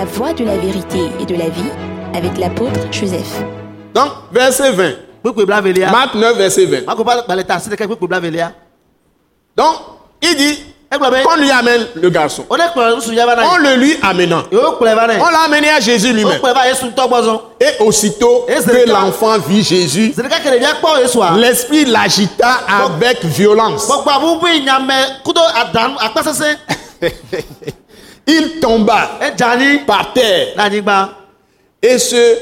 La voie de la vérité et de la vie avec l'apôtre Joseph. Donc, verset 20. kpekpe bla velia Marc 9, verset 20. mako ba gbalẽ ta asi ɖeka kpekpe bla velia Donc, il dit be qu'on lui amène le garçon. On le lui amenant. On l'a amené à Jésus lui-même. Et aussitôt que l'enfant vit Jésus, l'esprit l'agita avec violence. Il tomba par terre. Et se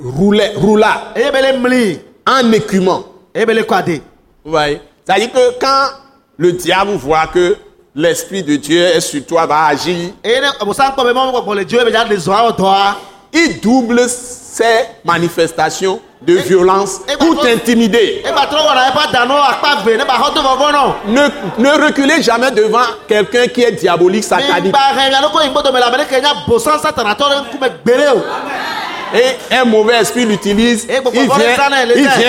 roulait, roula eye be le mli en écumant. eye be le kɔ ade Vous voyez? C'est-à-dire que quand le diable voit que l'esprit de Dieu est sur toi, va agir, il double ses manifestations de violence pour par contre- t'intimider. akpa ve ne reculez jamais devant quelqu'un qui est diabolique, satanique. o Et un mauvais esprit l'utilise, il vient,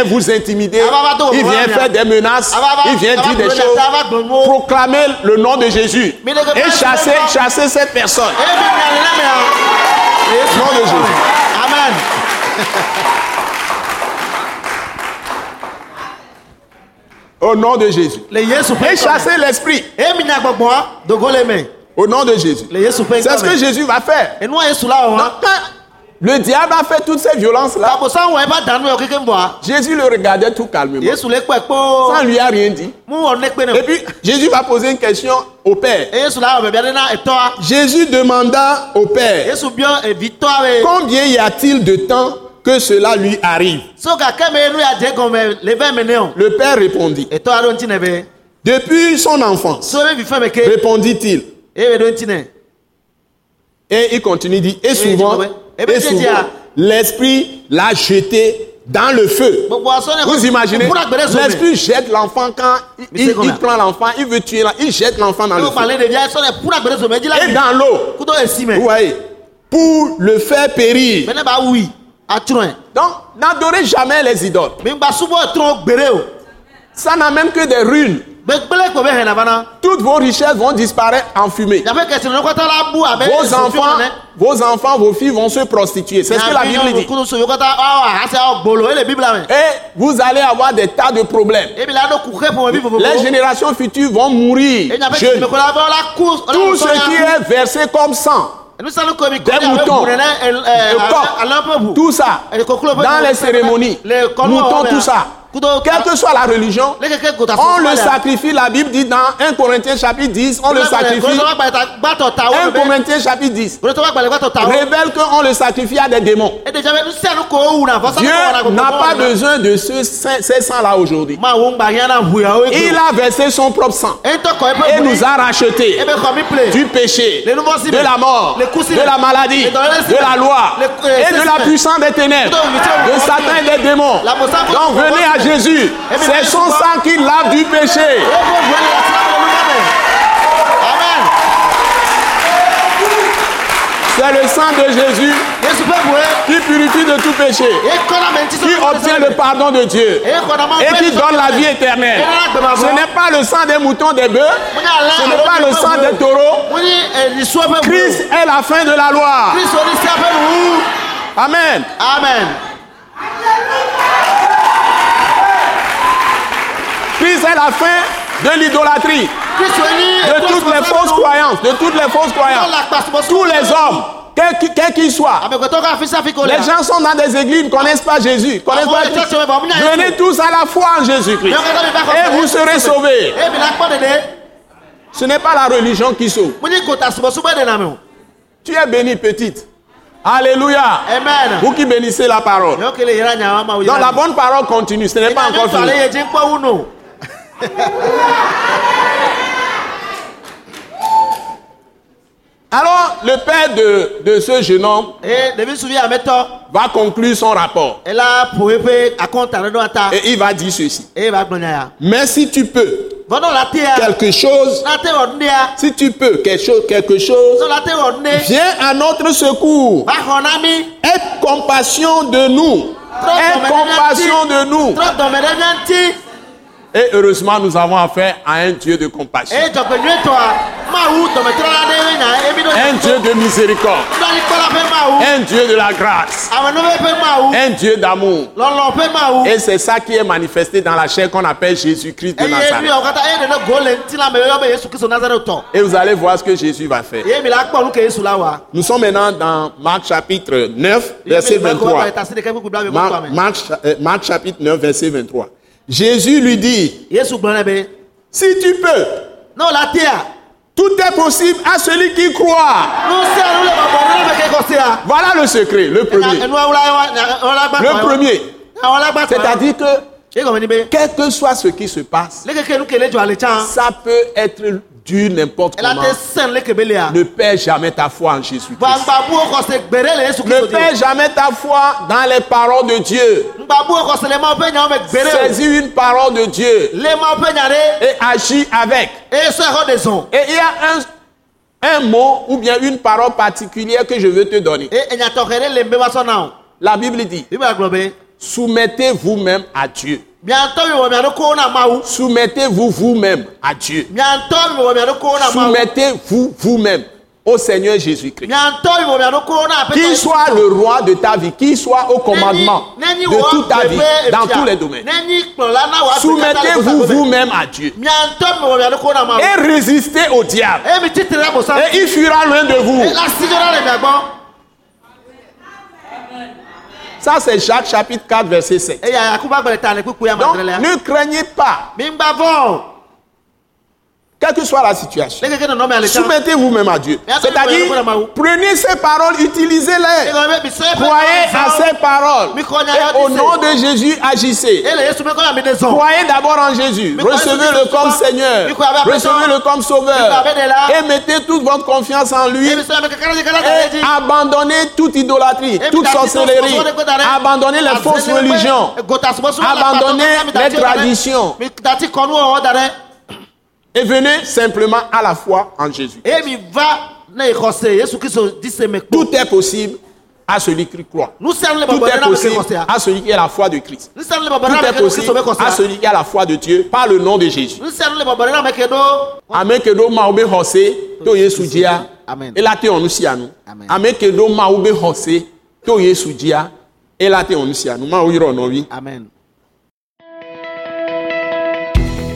il vous intimider, Ah, bah, bah, il bah, vient bah, faire des menaces, Ah, bah, bah, il vient dire bah, des bah, choses. bah, bah, bah, Proclamez le nom de Jésus et bah, chassez, bah, bah. chassez cette personne. Nom de Jésus. amen Au nom de Jésus. Et chassez l'esprit. Au nom de Jésus. C'est ce que Jésus va faire. Donc, le diable a fait toutes ces violences-là, Jésus le regardait tout calmement. Ça ne lui a rien dit. Et puis, Jésus va poser une question au Père. Jésus demanda au Père, combien y a-t-il de temps que cela lui arrive. Le Père répondit, depuis son enfance, répondit-il. ne Et il continue, dit, et souvent, oui. Eh et souvent, dire- l'Esprit l'a jeté dans le feu. Vous imaginez L'Esprit jette l'enfant quand il, prend l'enfant, il veut tuer il jette l'enfant dans le feu. Et dans l'eau, vous voyez, pour le faire périr. Donc, n'adorez jamais les idoles. migba subɔ etrɔ gbere o Ça n'amène que des ruines. fana Toutes vos richesses vont disparaître en fumée. Vos enfants, vos enfants, vos filles vont se prostituer. C'est ce que la Bible dit. ele bibla me Et vous allez avoir des tas de problèmes. Les générations futures vont mourir jeunes. Tout ce qui est versé comme sang, Des moutons. le coq, alɔ ƒe bu tout ça, dans les cérémonies, le kɔnu moutons, tout ça, quelle que soit la religion, on le sacrifie. La Bible dit dans 1 Corinthiens chapitre 10, on le sacrifie. 1 Corinthiens chapitre 10 révèle qu'on le sacrifie à des démons. Dieu n'a pas besoin de ce, ces sangs-là aujourd'hui. Il a versé son propre sang et nous a rachetés du péché, de la mort, de la maladie, de la loi et de la puissance des ténèbres, de Satan et des démons. Donc venez à Jésus. C'est son sang qui lave du péché. Amen. C'est le sang de Jésus qui purifie de tout péché, qui obtient le pardon de Dieu et qui donne la vie éternelle. Ce n'est pas le sang des moutons, des bœufs, ce n'est pas le sang des taureaux. ʋue Christ est la fin de la loi. Amen. amen Christ est la fin de l'idolâtrie, de toutes les fausses croyances, de toutes les fausses croyances. Tous les hommes, quels qu'- quels qu'ils soient, ko les gens sont dans des églises, ne connaissent pas Jésus, ils connaissent pas Christ. Venez tous à la foi en Jésus-Christ et vous serez sauvés. ɖeɖe Ce n'est pas la religion qui sauve. Tu es béni, petite. Alléluia. amen Vous qui bénissez la parole. Donc la bonne parole continue, ce n'est pas encore fini. Alors le père de, de ce jeune homme va conclure son rapport. Et il va dire ceci. Mais si tu peux quelque chose, si tu peux quelque chose, quelque chose, viens à notre secours. Aie compassion de nous. Aie compassion de nous. Et heureusement, nous avons affaire à un Dieu de compassion, ebi ɖo un Dieu de miséricorde. Un Dieu de la grâce. Un Dieu d'amour. Et c'est ça qui est manifesté dans la chair qu'on appelle Jésus-Christ de Nazareth. Et vous allez voir ce que Jésus va faire. Nous sommes maintenant dans Marc chapitre 9, verset 23. Marc, euh, Marc chapitre 9, verset 23. Jésus lui dit, si tu peux, non, la terre. Tout est possible à celui qui croit. Voilà le secret, le premier. Le premier. C'est-à-dire que, quel que soit ce qui se passe, ça peut être Dieu n'importe comment. Ne perds jamais ta foi en Jésus. Ne perds jamais ta foi dans les paroles de Dieu. Saisis une parole de Dieu et agis avec. Et il y a un, un mot ou bien une parole particulière que je veux te donner. La Bible dit Soumettez vous-même à Dieu. Soumettez-vous vous-même à Dieu. Soumettez-vous vous-même au Seigneur Jésus-Christ. Qu'il soit le roi de ta vie, qu'il soit au commandement de toute ta vie, dans tous les domaines. Soumettez-vous vous-même à Dieu. Et résistez au diable. Et il fuira loin de vous. Ça, c'est Jacques chapitre 4, verset 7. Donc, ne craignez pas. Quelle que soit la situation, soumettez vous-même à Dieu. C'est-à-dire, prenez ces paroles, utilisez-les. Croyez à ces paroles. Et au nom de Jésus, agissez. Croyez d'abord en Jésus. Recevez-le comme Seigneur. Recevez-le comme Sauveur. Et mettez toute votre confiance en lui. Et abandonnez toute idolâtrie, toute sorcellerie. Abandonnez les fausses religions. Abandonnez les traditions. Et venez simplement à la foi en Jésus. Tout est possible à celui qui croit. Tout est possible à celui qui a la foi de Christ. Tout est possible à celui qui a la foi de Dieu par le nom de Jésus. Amen anu. Amen kedo